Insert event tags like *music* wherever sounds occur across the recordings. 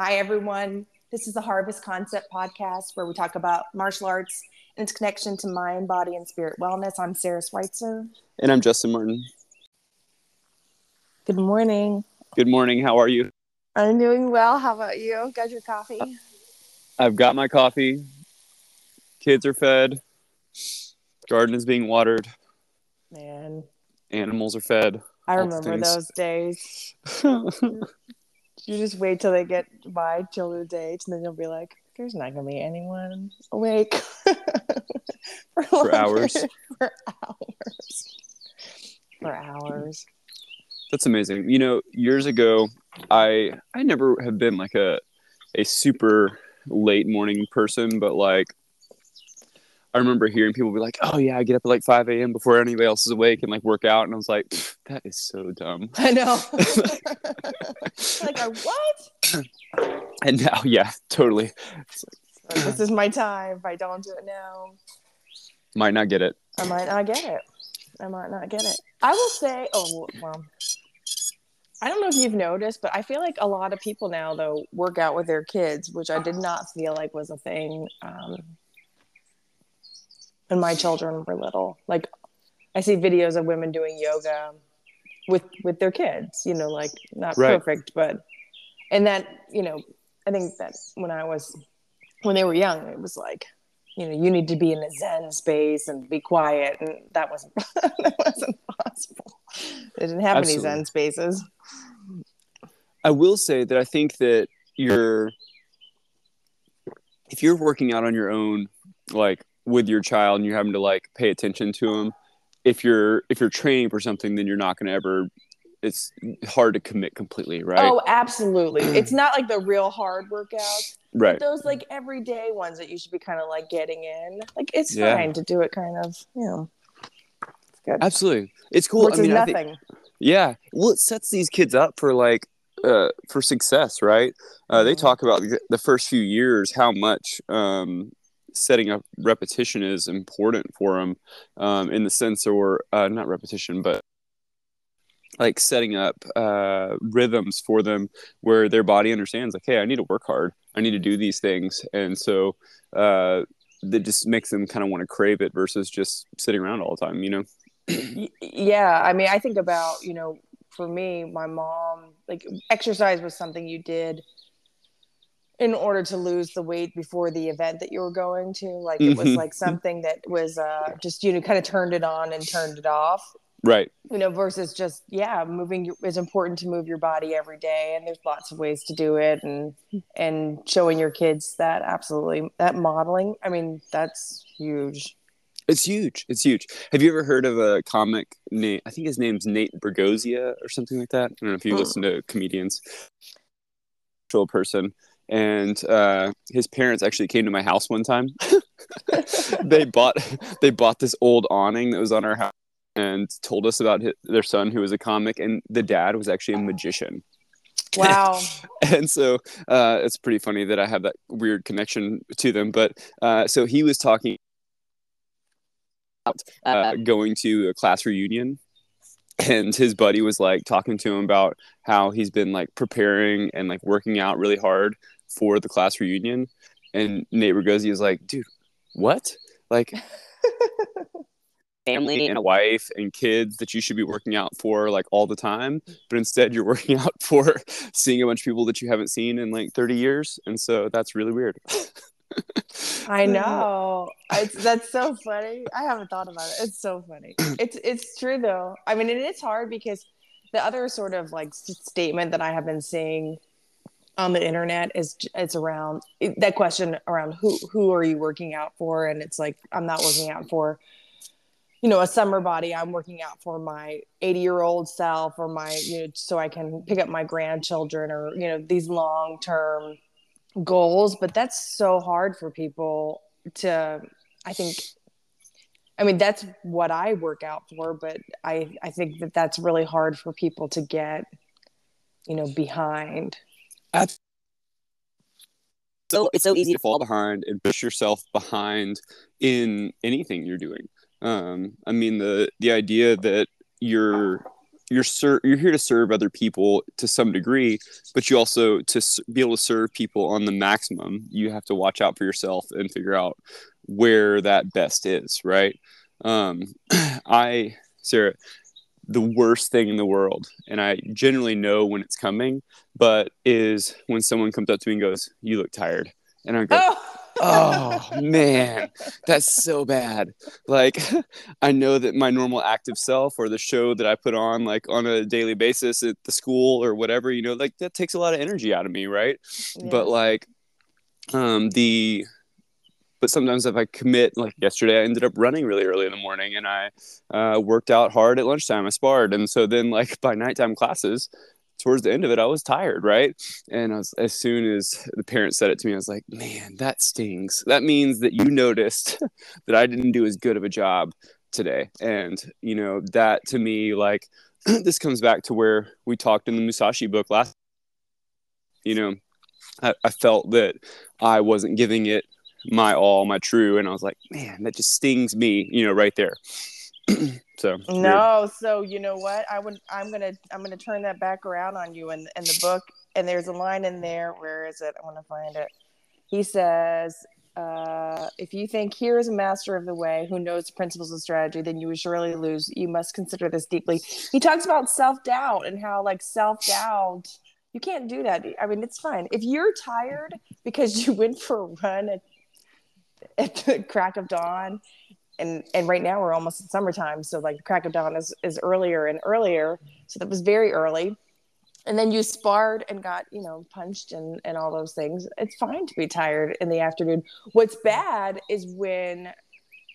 Hi, everyone. This is the Harvest Concept Podcast where we talk about martial arts and its connection to mind, body, and spirit wellness. I'm Sarah Schweitzer. And I'm Justin Martin. Good morning. Good morning. How are you? I'm doing well. How about you? Got your coffee? I've got my coffee. Kids are fed. Garden is being watered. Man, Animals are fed. I remember those days. *laughs* You just wait till they get by till the date, and then you'll be like, "There's not gonna be anyone awake *laughs* for, For hours. *laughs* For hours. For hours. That's amazing. You know, years ago, I I never have been like a a super late morning person, but like I remember hearing people be like, "Oh yeah, I get up at like 5 a.m. before anybody else is awake and like work out," and I was like, "That is so dumb." *laughs* I know. *laughs* like, I, what? *clears throat* And now, yeah, totally, Like, this is my time. If I don't do it now, might not get it. I might not get it. I might not get it. I will say, oh, well, I don't know if you've noticed, but I feel like a lot of people now, though, work out with their kids, which I did not feel like was a thing um, when my children were little. Like, I see videos of women doing yoga with with their kids. You know, like not Right. perfect, but and that you know, I think that when I was when they were young, it was like you know you need to be in a zen space and be quiet and that wasn't *laughs* that wasn't possible they didn't have any zen spaces I will say that I think that you're if you're working out on your own, like with your child, and you're having to like pay attention to them. If you're if you're training for something, then you're not going to ever. It's hard to commit completely, right? oh absolutely *clears throat* it's not like the real hard workouts right. those like everyday ones that you should be kind of like getting in like it's Yeah. fine to do it kind of you know it's good Absolutely, it's cool. versus I mean, I think- nothing Yeah. Well, it sets these kids up for like uh, for success, right? Uh, They Mhm. talk about the- the first few years how much um, setting up repetition is important for them, um, in the sense, or uh, not repetition, but like setting up uh, rhythms for them where their body understands, like, hey, I need to work hard, I need to do these things, and so uh, that just makes them kind of want to crave it versus just sitting around all the time, you know? Yeah i mean i think about you know for me my mom like exercise was something you did in order to lose the weight before the event that you were going to like it was Mhm. like something that was uh just you know kind of turned it on and turned it off Right. you know versus just yeah moving is important to move your body every day and there's lots of ways to do it and and showing your kids that absolutely that modeling i mean that's huge It's huge. It's huge. Have you ever heard of a comic name? I think his name's Nate Bargatze or something like that. I don't know if you Hmm. listen to comedians. Actual person, and uh, his parents actually came to my house one time. *laughs* they bought they bought this old awning that was on our house and told us about hi their son who was a comic, and the dad was actually a magician. wow *laughs* and so uh, it's pretty funny that I have that weird connection to them. But uh, so he was talking about uh, going to a class reunion, and his buddy was like talking to him about how he's been like preparing and like working out really hard for the class reunion. And Nate Bargatze is like, dude, what? Like *laughs* family and a wife and kids that you should be working out for like all the time but instead you're *laughs* working out for seeing a bunch of people that you haven't seen in like 30 years and so that's really weird *laughs* I know. It's, that's so funny. I haven't thought about it. It's so funny. *clears throat* It's it's true though. I mean, it's hard because the other sort of like s- statement that I have been seeing on the internet is it's around that question around who who are you working out for, and it's like I'm not working out for you know a summer body. I'm working out for my 80 year old self or my you know so I can pick up my grandchildren or you know these long term goals. But that's so hard for people to i think i mean that's what i work out for but i i think that that's really hard for people to get you know behind so it's so easy to fall behind and push yourself behind in anything you're doing um i mean the the idea that you're you're ser- you're here to serve other people to some degree, but you also to s- be able to serve people on the maximum, you have to watch out for yourself and figure out where that best is, right? Um, *clears throat* I, Sarah, the worst thing in the world, and I generally know when it's coming, but is when someone comes up to me and goes, "You look tired," and I go. Oh. *laughs* oh man that's so bad like *laughs* i know that my normal active self or the show that i put on like on a daily basis at the school or whatever you know like that takes a lot of energy out of me right Yeah. but like um the but sometimes if i commit like yesterday i ended up running really early in the morning and i uh, worked out hard at lunchtime. I sparred. And so then like by nighttime classes towards the end of it i was tired right? And was, as soon as the parent said it to me i was like man that stings that means that you noticed *laughs* that i didn't do as good of a job today. And you know that to me like *clears throat* this comes back to where we talked in the musashi book last you know I felt that i wasn't giving it my all my true and i was like man that just stings me you know right there *clears throat* so it's weird. No, so you know what? I would I'm gonna I'm gonna turn that back around on you in in the book. And there's a line in there. Where is it? I want to find it. He says, uh, "If you think here is a master of the way who knows the principles of strategy, then you will surely lose. You must consider this deeply." He talks about self doubt and how like self doubt. You can't do that. I mean, it's fine if you're tired because you went for a run at, *laughs* at the crack of dawn. And and right now we're almost in summertime so like the crack of dawn is is earlier and earlier. So that was very early. And then you sparred and got you know punched and and all those things. It's fine to be tired in the afternoon. What's bad is when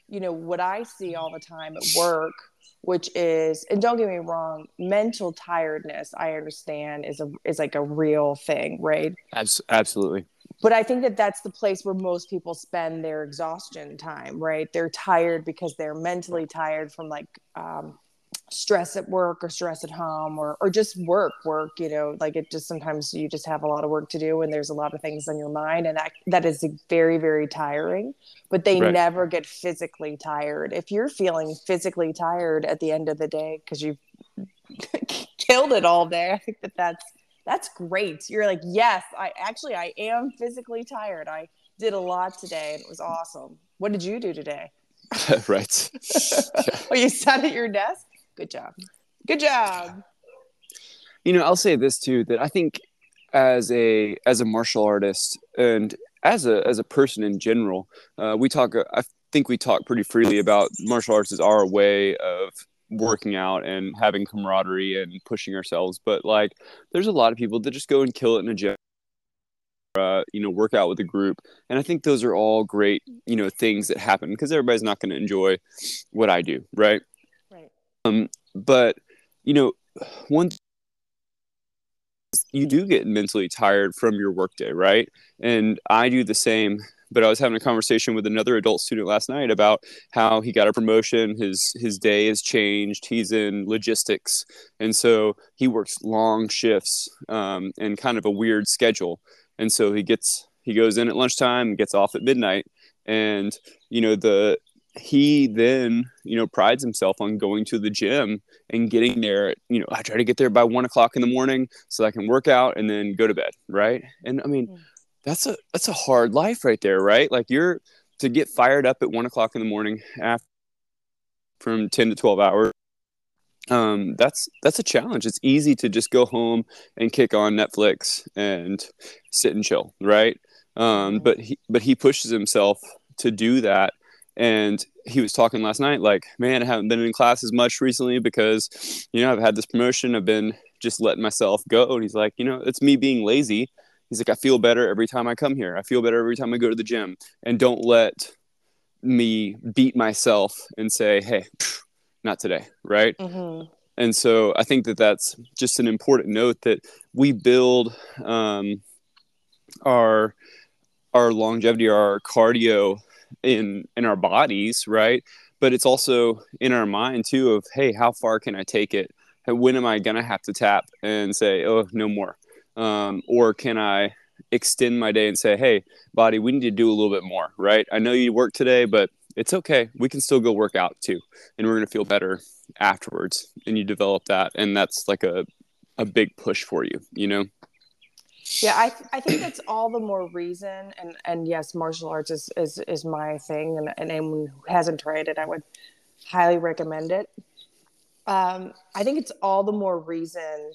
you know what i see all the time at work which is and don't get me wrong mental tiredness i understand is a is like a real thing right? Abs- absolutely but I think that that's the place where most people spend their exhaustion time, right? They're tired because they're mentally tired from like um, stress at work or stress at home or or just work, work. You know, like it just sometimes you just have a lot of work to do and there's a lot of things on your mind, and that that is very very tiring. But they Right. never get physically tired. If you're feeling physically tired at the end of the day because you've *laughs* killed it all day, I think that that's that's great. You're like, yes, I actually I am physically tired. I did a lot today and it was awesome. What did you do today? *laughs* right *laughs* Oh, you sat at your desk? Good job. Good job. you know i'll say this too that i think as a as a martial artist and as a as a person in general uh, we talk i think we talk pretty freely about martial arts as our way of working out and having camaraderie and pushing ourselves but like there's a lot of people that just go and kill it in a gym uh, you know work out with a group and i think those are all great you know things that happen because everybody's not going to enjoy what i do right Right. Um, but you know one you do get mentally tired from your workday right and i do the same but i was having a conversation with another adult student last night about how he got a promotion his his day has changed he's in logistics. And so he works long shifts um, and kind of a weird schedule. And so he gets he goes in at lunchtime gets off at midnight. And you know the he then you know prides himself on going to the gym and getting there you know i try to get there by one o'clock in the morning so i can work out and then go to bed right? And i mean Mm. That's a that's a hard life right there right? Like you're to get fired up at one o'clock in the morning after from 10 to 12 hours um that's that's a challenge. It's easy to just go home and kick on netflix and sit and chill right? Um but he but he pushes himself to do that. And he was talking last night like man i haven't been in class as much recently because you know i've had this promotion. I've been just letting myself go. And he's like you know it's me being lazy he's like i feel better every time i come here. I feel better every time i go to the gym. And don't let me beat myself and say hey not today right? Mhm. and so i think that that's just an important note that we build um, our our longevity our cardio in in our bodies right? But it's also in our mind too of hey how far can i take it? And when am i going to have to tap and say oh no more um, or can i extend my day and say hey body we need to do a little bit more right i know you work today but it's okay. We can still go work out too, and we're gonna feel better afterwards. And you develop that, and that's like a a big push for you, you know. Yeah, I th- I think that's all the more reason, and and yes, martial arts is is is my thing, and and anyone who hasn't tried it, I would highly recommend it. Um, I think it's all the more reason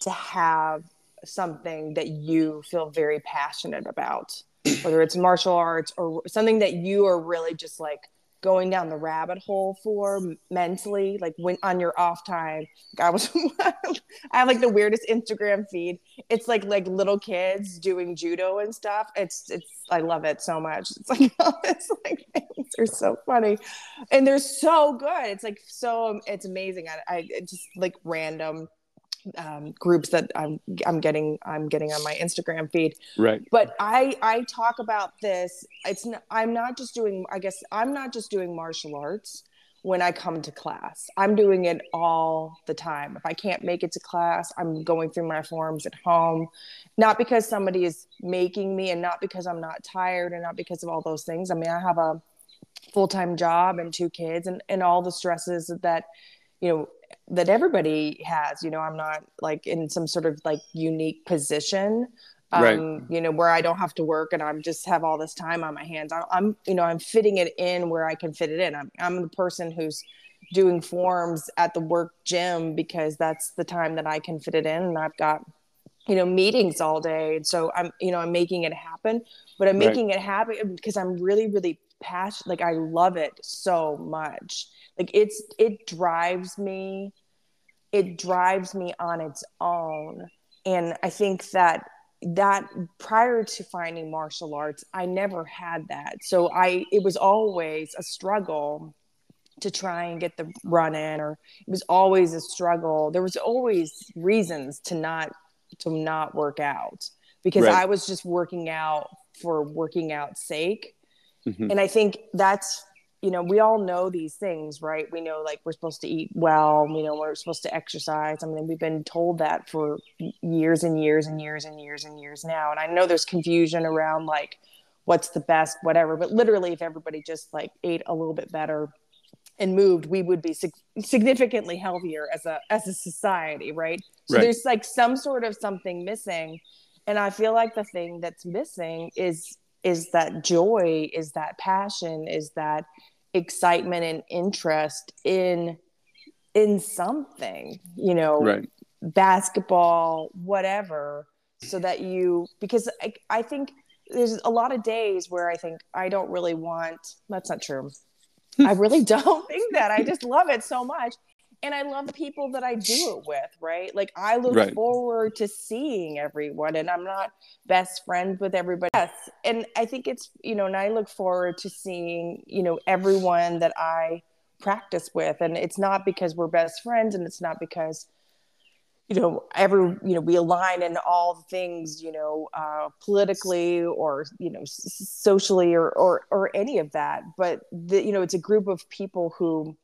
to have something that you feel very passionate about, whether it's martial arts or something that you are really just like going down the rabbit hole for mentally like when on your off time. I was *laughs* i have like the weirdest instagram feed. It's like like little kids doing judo and stuff. It's it's i love it so much. It's like *laughs* it's like things are so funny. And they're so good. It's like so it's amazing. I, I just like random um, groups that I'm I'm getting I'm getting on my Instagram feed. Right. But I I talk about this. It's not, I'm not just doing. I guess I'm not just doing martial arts when I come to class. I'm doing it all the time. If I can't make it to class, I'm going through my forms at home, not because somebody is making me, and not because I'm not tired, and not because of all those things. I mean, I have a full time job and two kids, and and all the stresses that you know that everybody has you know i'm not like in some sort of like unique position um, right. you know where i don't have to work and i'm just have all this time on my hands I'm, I'm you know i'm fitting it in where i can fit it in i'm, I'm the person who's doing forms at the work gym because that's the time that i can fit it in and i've got you know meetings all day and so i'm you know i'm making it happen but i'm making right. it happen because i'm really really passionate like i love it so much. Like it's it drives me it drives me on its own. And i think that that prior to finding martial arts i never had that. So i it was always a struggle to try and get the run in or it was always a struggle. There was always reasons to not to not work out because right. i was just working out for working out sake mm-hmm. and i think that's you know, we all know these things, right? We know like we're supposed to eat well, you know, we're supposed to exercise. I mean, we've been told that for years and years and years and years and years now. And I know there's confusion around like what's the best, whatever, but literally, if everybody just like ate a little bit better and moved, we would be sig- significantly healthier as a as a society, right? So right. there's like some sort of something missing. And I feel like the thing that's missing is is that joy is that passion is that excitement and interest in in something you know right. basketball whatever so that you because I, I think there's a lot of days where i think i don't really want that's not true i really *laughs* don't think that i just love it so much and I love the people that I do it with, right? Like I look right. forward to seeing everyone and I'm not best friends with everybody. Yes. And I think it's, you know, and I look forward to seeing, you know, everyone that I practice with. And it's not because we're best friends and it's not because you know every you know we align in all the things you know uh, politically or you know s- socially or, or or any of that but the, you know it's a group of people who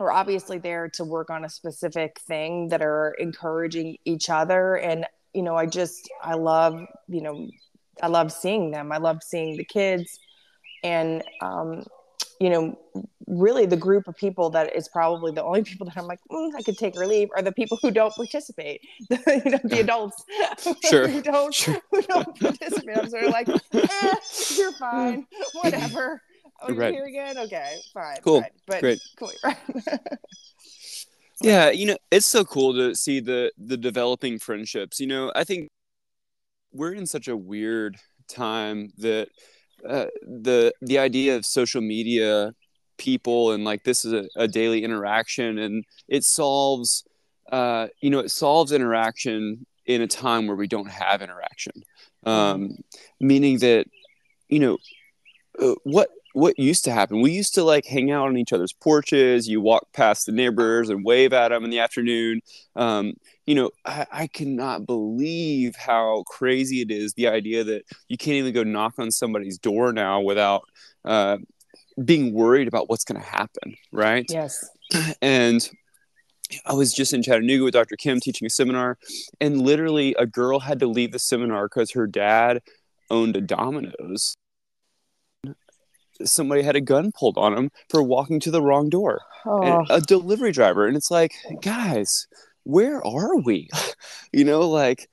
are obviously there to work on a specific thing that are encouraging each other and you know i just i love you know i love seeing them. I love seeing the kids and um you know really the group of people that is probably the only people that i'm like mm, i could take or leave are the people who don't participate. *laughs* You know the adults. *laughs* Sure. who don't sure. who don't participate. I'm sort of like eh, you're fine. *laughs* Whatever Oh, you're right. here again? Okay, fine. Cool. Fine. But Great. Cool. Right. *laughs* yeah, you know, it's so cool to see the the developing friendships. You know, I think we're in such a weird time that uh, the the idea of social media people and like this is a, a daily interaction and it solves uh, you know it solves interaction in a time where we don't have interaction um, mm. meaning that you know uh, what what used to happen we used to like hang out on each other's porches you walk past the neighbors and wave at them in the afternoon. Um, you know I, I, cannot believe how crazy it is the idea that you can't even go knock on somebody's door now without uh, being worried about what's going to happen right? Yes. *clears throat* And I was just in Chattanooga with Dr. Kim teaching a seminar, and literally a girl had to leave the seminar because her dad owned a Domino's somebody had a gun pulled on him for walking to the wrong door. Oh, a delivery driver. And it's like, guys, where are we? *laughs* you know, like,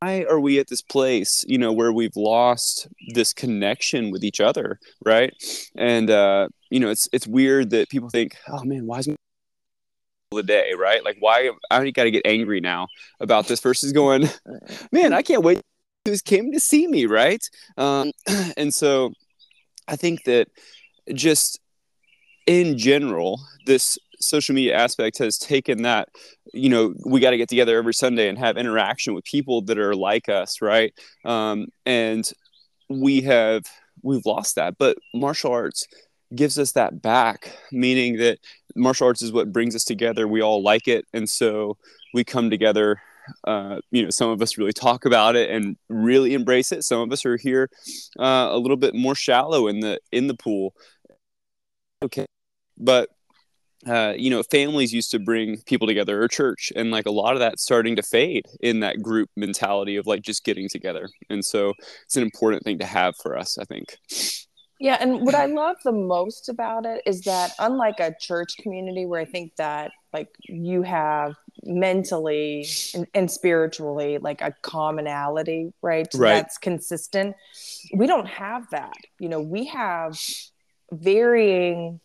why are we at this place, you know, where we've lost this connection with each other, right? And uh, you know, it's it's weird that people think, oh man, why is *laughs* the day, right? Like, why I got to get angry now about this versus going, *laughs* man, I can't wait. Who's came to see me, right? Um, *clears throat* and so, I think that just in general, this social media aspect has taken that you know we got to get together every sunday and have interaction with people that are like us right? Um, and we have we've lost that but martial arts gives us that back meaning that martial arts is what brings us together. We all like it and so we come together uh, you know some of us really talk about it and really embrace it some of us are here uh, a little bit more shallow in the in the pool okay but uh, you know, families used to bring people together or church, and like a lot of that's starting to fade in that group mentality of like just getting together. And so it's an important thing to have for us, I think. Yeah, and what I love the most about it is that unlike a church community where I think that like you have mentally and, and spiritually like a commonality, right? Right. That's consistent. We don't have that. You know, we have varying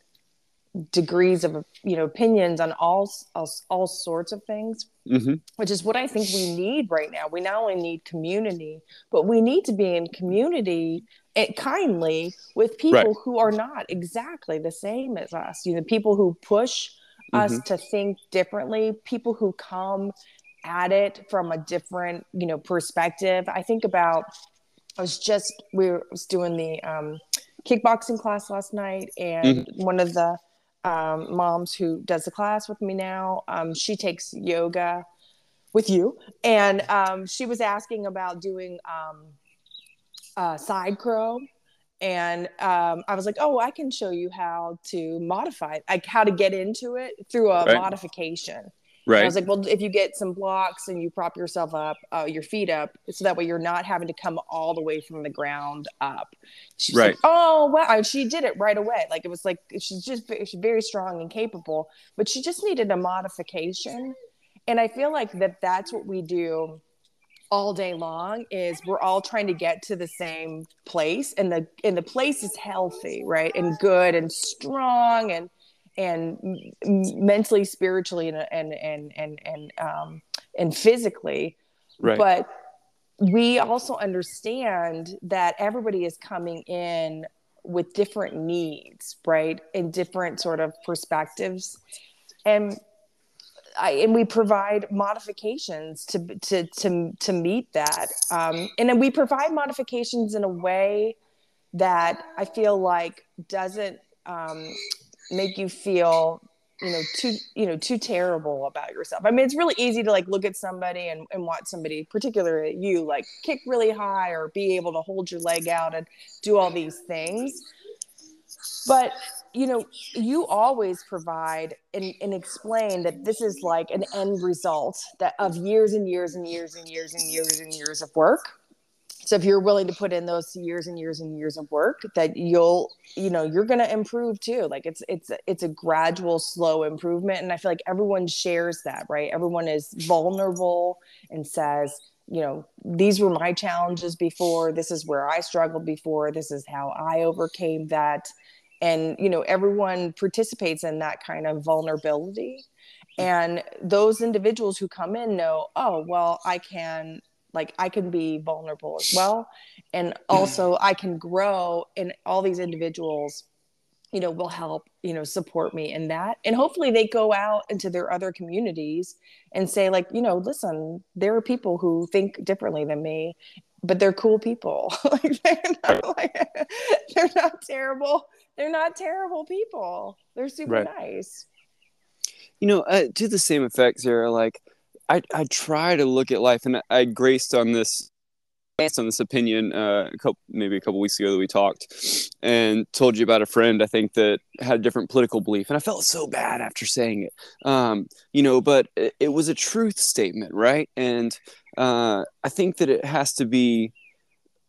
degrees of you know opinions on all all, all sorts of things mm-hmm. which is what i think we need right now we not only need community but we need to be in community and eh, kindly with people Right. who are not exactly the same as us you know people who push us Mhm. to think differently people who come at it from a different you know perspective i think about i was just we were was doing the um kickboxing class last night and one of the um, moms who does the class with me now. Um, she takes yoga with you, and um, she was asking about doing um, uh, side crow. And um, I was like, "Oh, I can show you how to modify, it, like how to get into it through a Right. modification." And Right. I was like, "Well, if you get some blocks and you prop yourself up, uh, your feet up, so that way you're not having to come all the way from the ground up." She's Right. like, "Oh, wow!" And she did it right away. Like it was like she's just she's very strong and capable, but she just needed a modification. And I feel like that that's what we do all day long is we're all trying to get to the same place and the and the place is healthy right and good and strong and and mentally spiritually and and and and and um and physically Right. but we also understand that everybody is coming in with different needs right and different sort of perspectives and I, and we provide modifications to to to to meet that, um, and then we provide modifications in a way that I feel like doesn't um, make you feel you know too you know too terrible about yourself. I mean, it's really easy to like look at somebody and, and somebody, particularly you, like kick really high or be able to hold your leg out and do all these things. But you know, you always provide and, and explain that this is like an end result that of years and years and years and years and years and years of work. So if you're willing to put in those years and years and years of work, that you'll, you know, you're going to improve too. Like it's it's it's a gradual, slow improvement, and I feel like everyone shares that, right? Everyone is vulnerable and says, you know, these were my challenges before. This is where I struggled before. This is how I overcame that and you know everyone participates in that kind of vulnerability. Hmm. And those individuals who come in know oh well i can like i can be vulnerable as well. And hmm. also i can grow and all these individuals you know will help you know support me in that. And hopefully they go out into their other communities and say like you know listen there are people who think differently than me but they're cool people. *laughs* Like they're not like *laughs* they're not terrible they're not terrible people. They're super Right. nice. You know uh, to the same effect sarah. Like i i try to look at life and I- i graced on this based on this opinion uh, a couple maybe a couple weeks ago that we talked and told you about a friend i think that had a different political belief. And i felt so bad after saying it. Um, you know but it, it was a truth statement right? And uh, i think that it has to be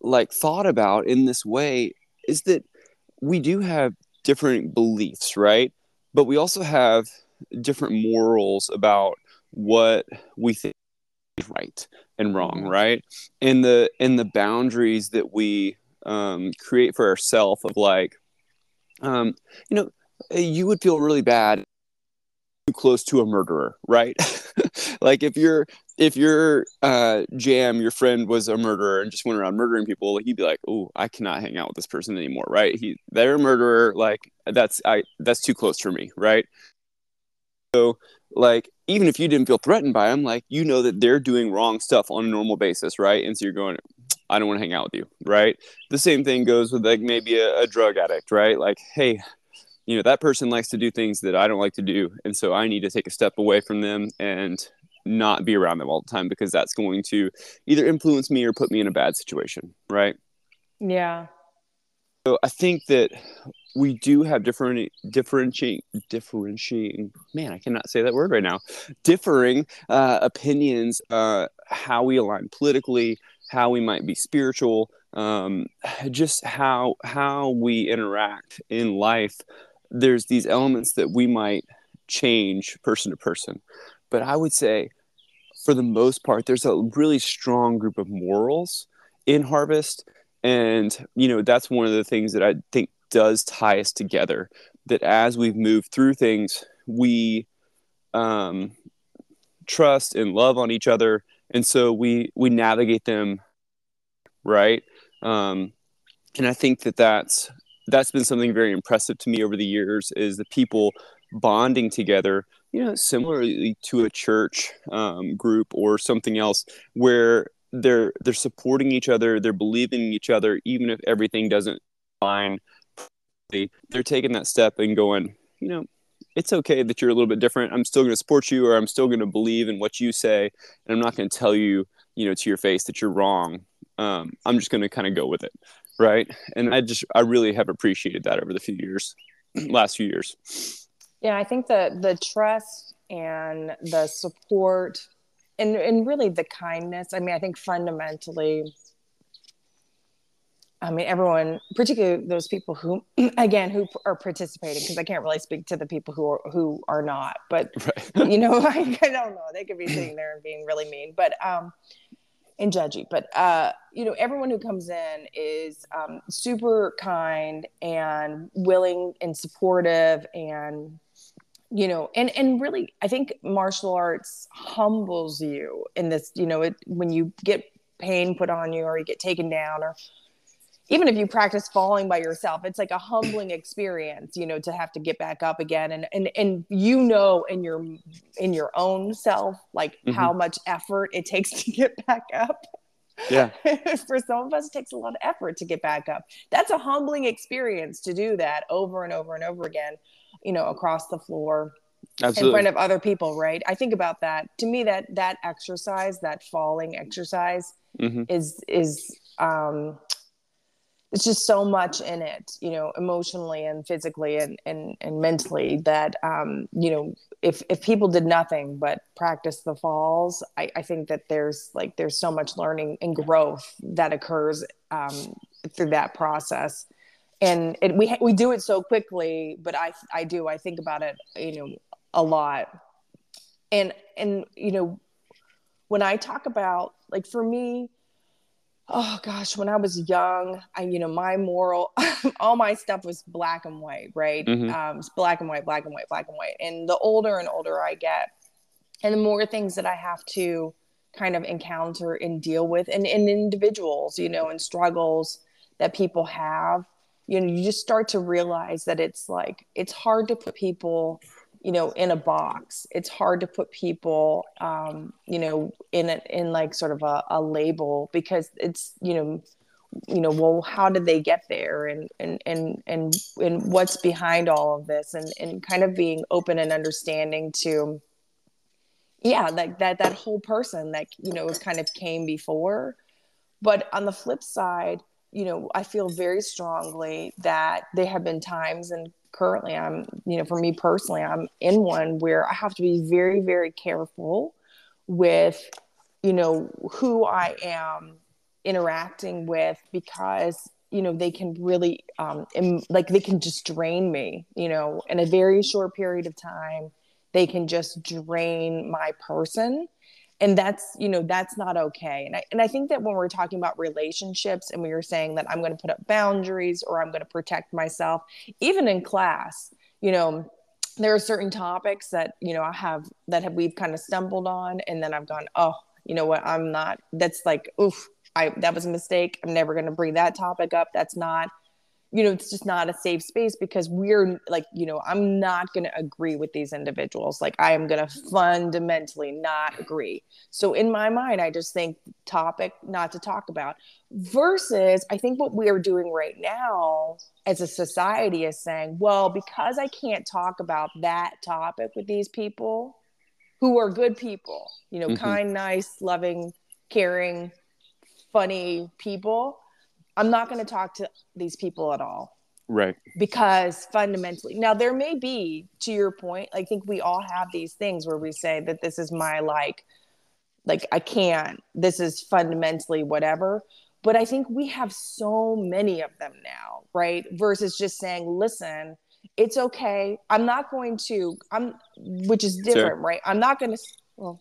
like thought about in this way is that we do have different beliefs, right? But we also have different morals about what we think is right and wrong, mm-hmm. right? And the and the boundaries that we um, create for ourselves of like, um, you know, you would feel really bad too close to a murderer, right? *laughs* like if you're if your uh, jam, your friend was a murderer and just went around murdering people, he'd be like, "Oh, I cannot hang out with this person anymore." Right? He they're a murderer. Like that's I that's too close for me. Right? So like even if you didn't feel threatened by them, like you know that they're doing wrong stuff on a normal basis, right? And so you're going, I don't want to hang out with you, right? The same thing goes with like maybe a, a drug addict, right? Like, hey, you know that person likes to do things that I don't like to do, and so I need to take a step away from them and not be around them all the time because that's going to either influence me or put me in a bad situation, right? Yeah. So I think that we do have different differentiating differentiating man i cannot say that word right now differing uh, opinions uh, how we align politically how we might be spiritual um, just how how we interact in life there's these elements that we might change person to person but I would say, for the most part, there's a really strong group of morals in Harvest. And, you know, that's one of the things that I think does tie us together. That as we've moved through things, we um, trust and love on each other. And so we, we navigate them right. Um, and I think that that's, that's been something very impressive to me over the years is the people bonding together know, similarly to a church um, group or something else where they're they're supporting each other, they're believing each other, even if everything doesn't fine. They're taking that step and going, you know, it's okay that you're a little bit different. I'm still going to support you, or I'm still going to believe in what you say, and I'm not going to tell you, you know, to your face that you're wrong. Um, I'm just going to kind of go with it, right? And I just, I really have appreciated that over the few years, *clears throat* last few years. Yeah, I think the the trust and the support and and really the kindness. I mean, I think fundamentally I mean, everyone, particularly those people who, *clears throat* again, who are participating, because I can't really speak to the people who are who are not. But *laughs* right. *laughs* you know, *laughs* I, I, don't know. They could be sitting there and being really mean, but um, and judgy. But uh, you know, everyone who comes in is um, super kind and willing and supportive and you know and and really i think martial arts humbles you in this you know it when you get pain put on you or you get taken down or even if you practice falling by yourself it's like a humbling experience you know to have to get back up again. And and and you know in your in your own self like mm-hmm. how much effort it takes to get back up. Yeah. *laughs* For some of us it takes a lot of effort to get back up. That's a humbling experience to do that over and over and over again you know, across the floor Absolutely. in front of other people, right? I think about that. To me, that that exercise, that falling exercise, mm-hmm. is is um, it's just so much in it, you know, emotionally and physically and and, and mentally that um, you know, if if people did nothing but practice the falls, I, I think that there's like there's so much learning and growth that occurs um, through that process and it, we we do it so quickly but i i do i think about it you know a lot. And and you know when i talk about like for me oh gosh when i was young i you know my moral *laughs* all my stuff was black and white right? Mm-hmm. um it's black and white black and white black and white. And the older and older i get and the more things that i have to kind of encounter and deal with and in individuals you know and struggles that people have you know you just start to realize that it's like it's hard to put people you know in a box. It's hard to put people um you know in a, in like sort of a, a label because it's you know you know well how did they get there and and and and and what's behind all of this and and kind of being open and understanding to yeah like that that whole person that you know kind of came before. But on the flip side you know, I feel very strongly that there have been times, and currently I'm, you know, for me personally, I'm in one where I have to be very, very careful with, you know, who I am interacting with because you know they can really um Im- like they can just drain me you know in a very short period of time they can just drain my person and that's you know that's not okay. And I, and I think that when we're talking about relationships and we were saying that i'm going to put up boundaries or i'm going to protect myself even in class you know there are certain topics that you know i have that have we've kind of stumbled on and then i've gone oh you know what? I'm not that's like oof i that was a mistake. I'm never going to bring that topic up. That's not you know it's just not a safe space because we're like you know i'm not going to agree with these individuals like i am going to fundamentally not agree so in my mind i just think topic not to talk about versus i think what we are doing right now as a society is saying well because i can't talk about that topic with these people who are good people you know mm-hmm. kind nice loving caring funny people I'm not going to talk to these people at all. Right. Because fundamentally, now there may be, to your point, I think we all have these things where we say that this is my like, like I can't, this is fundamentally whatever. But I think we have so many of them now, right? Versus just saying, listen, it's okay. I'm not going to, I'm, which is different, sure. right? I'm not going to, well,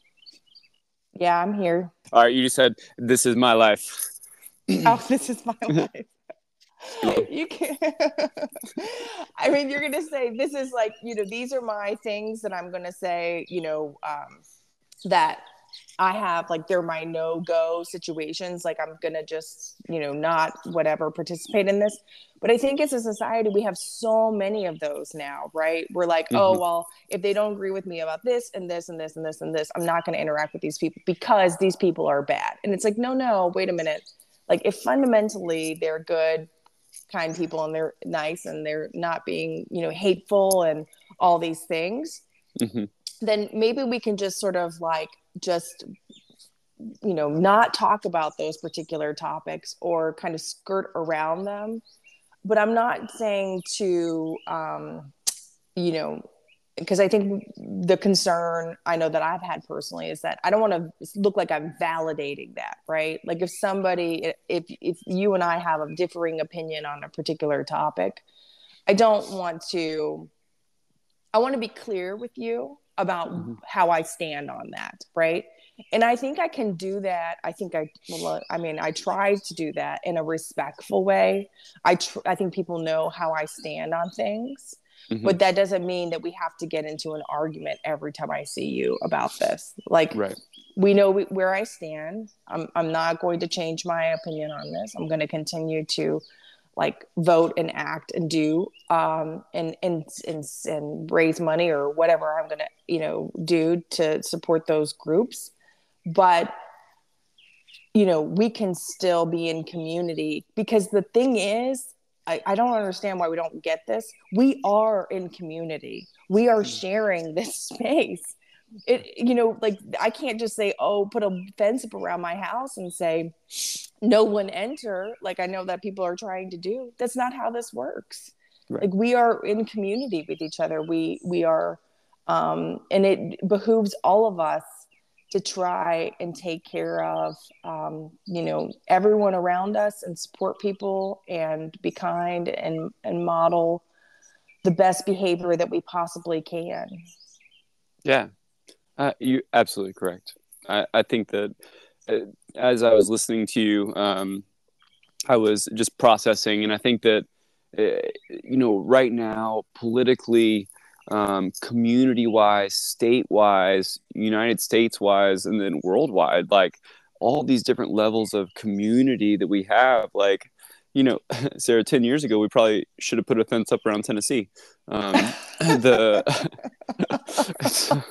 yeah, I'm here. All right. You just said, this is my life. Oh, this is my life. *laughs* you can't. *laughs* I mean, you're gonna say this is like you know these are my things that I'm gonna say you know um, that I have like they're my no go situations. Like I'm gonna just you know not whatever participate in this. But I think as a society we have so many of those now, right? We're like, oh, mm-hmm. oh well, if they don't agree with me about this and this and this and this and this, I'm not gonna interact with these people because these people are bad. And it's like, no, no, wait a minute like if fundamentally they're good kind people and they're nice and they're not being you know hateful and all these things mm-hmm. then maybe we can just sort of like just you know not talk about those particular topics or kind of skirt around them but i'm not saying to um you know because I think the concern I know that I've had personally is that I don't want to look like I'm validating that, right? Like if somebody, if if you and I have a differing opinion on a particular topic, I don't want to. I want to be clear with you about mm-hmm. how I stand on that, right? And I think I can do that. I think I, well, I mean, I try to do that in a respectful way. I, tr- I think people know how I stand on things Mm-hmm. But that doesn't mean that we have to get into an argument every time I see you about this. Like, right. we know we, where I stand. I'm, I'm not going to change my opinion on this. I'm going to continue to like vote and act and do um, and, and and and raise money or whatever I'm going to you know do to support those groups. But you know we can still be in community because the thing is I, I don't understand why we don't get this. We are in community. We are hmm. sharing *laughs* this space. It, you know, like I can't just say, oh, put a fence up around my house and say, no one enter. Like I know that people are trying to do. That's not how this works. Right. Like we are in community with each other. We we are, um, and it behooves all of us to try and take care of um, you know everyone around us and support people and be kind and and model the best behavior that we possibly can. Yeah. Uh, you absolutely correct. I, I think that uh, as i was listening to you um, i was just processing and i think that uh, you know right now politically um, community wise, state wise, United States wise, and then worldwide. Like all these different levels of community that we have. Like, you know, *laughs* Sarah, 10 years ago, we probably should have put a fence up around Tennessee. Um, *laughs* the, *laughs*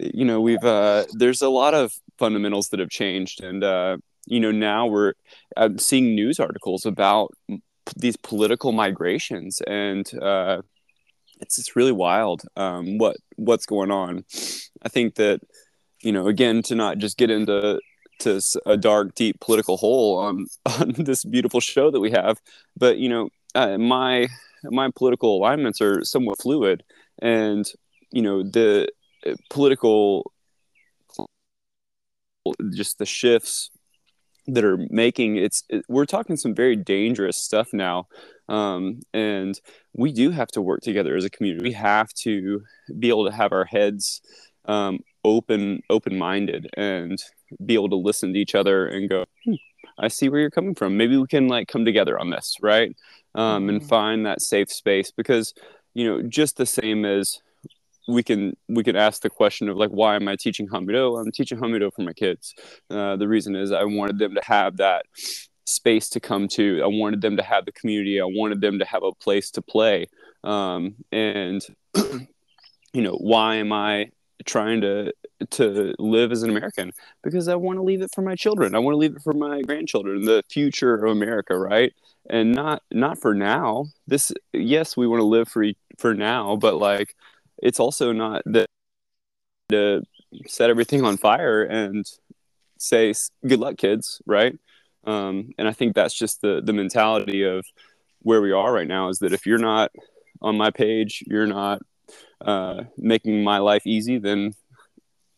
you know, we've, uh, there's a lot of fundamentals that have changed. And, uh, you know, now we're I'm seeing news articles about these political migrations and, uh, it's it's really wild um, what what's going on. I think that you know again to not just get into to a dark deep political hole on *laughs* on this beautiful show that we have, but you know uh, my my political alignments are somewhat fluid, and you know the uh, political just the shifts that are making it's it, we're talking some very dangerous stuff now um, and we do have to work together as a community. We have to be able to have our heads um, open open minded and be able to listen to each other and go hmm, i see where you're coming from. Maybe we can like come together on this right? Um, mm-hmm. and find that safe space because you know just the same as we can we can ask the question of like why am i teaching hamido i'm teaching hamido for my kids. Uh, the reason is i wanted them to have that space to come to. I wanted them to have the community. I wanted them to have a place to play. Um, and *clears throat* you know why am i trying to to live as an american? Because i want to leave it for my children. I want to leave it for my grandchildren the future of america right? And not not for now. This yes we want to live for for now but like it's also not that to set everything on fire and say good luck kids right um, and i think that's just the the mentality of where we are right now is that if you're not on my page you're not uh, making my life easy then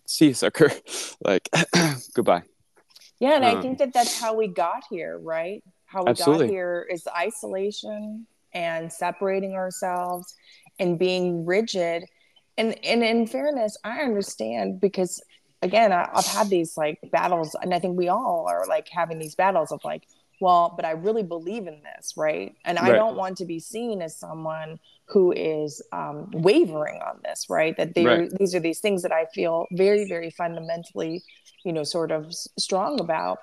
see you sucker. *laughs* Like *clears throat* goodbye. Yeah and um, i think that that's how we got here right? How we absolutely. got here is isolation and separating ourselves and being rigid. And and in fairness i understand because again I, have had these like battles and i think we all are like having these battles of like well but i really believe in this right? And i don't want to be seen as someone who is um, wavering on this right? That they right. these are these things that i feel very very fundamentally you know sort of strong about.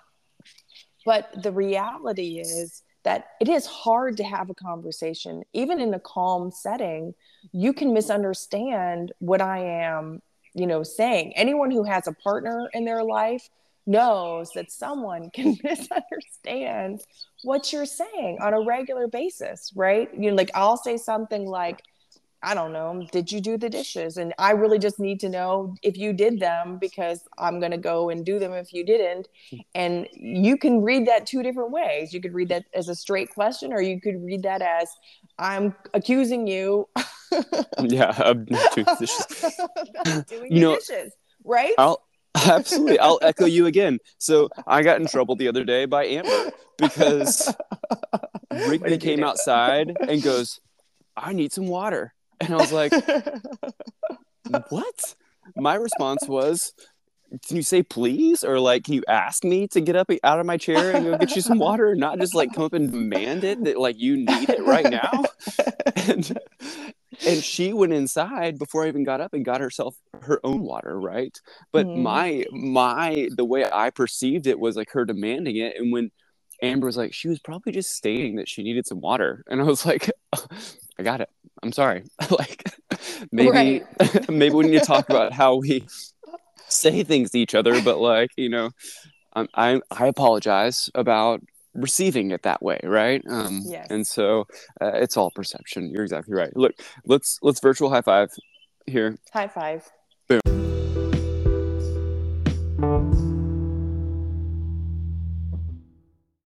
But the reality is that it is hard to have a conversation even in a calm setting. You can misunderstand what i am you know saying anyone who has a partner in their life knows that someone *laughs* can misunderstand what you're saying on a regular basis right you know like i'll say something like I don't know, did you do the dishes? And I really just need to know if you did them because I'm going to go and do them if you didn't. And you can read that two different ways. You could read that as a straight question, or you could read that as I'm accusing you. *laughs* yeah, of *laughs* doing dishes. doing you know, dishes, right? I'll, absolutely. I'll *laughs* echo you again. So I got in trouble the other day by Amber because Rigby came outside and goes, I need some water. And I was like, what? My response was, can you say please? Or like, can you ask me to get up out of my chair and go get you some water? Not just like come up and demand it that like you need it right now. *laughs* and, and she went inside before I even got up and got herself her own water, right? But mm. my my the way I perceived it was like her demanding it. And when Amber was like, she was probably just stating that she needed some water. And I was like, *laughs* I got it. I'm sorry. *laughs* like maybe right. maybe we need to talk about how we say things to each other, but like, you know, I I, I apologize about receiving it that way, right? Um yes. and so uh, it's all perception. You're exactly right. Look, let's let's virtual high five here. High five. Boom.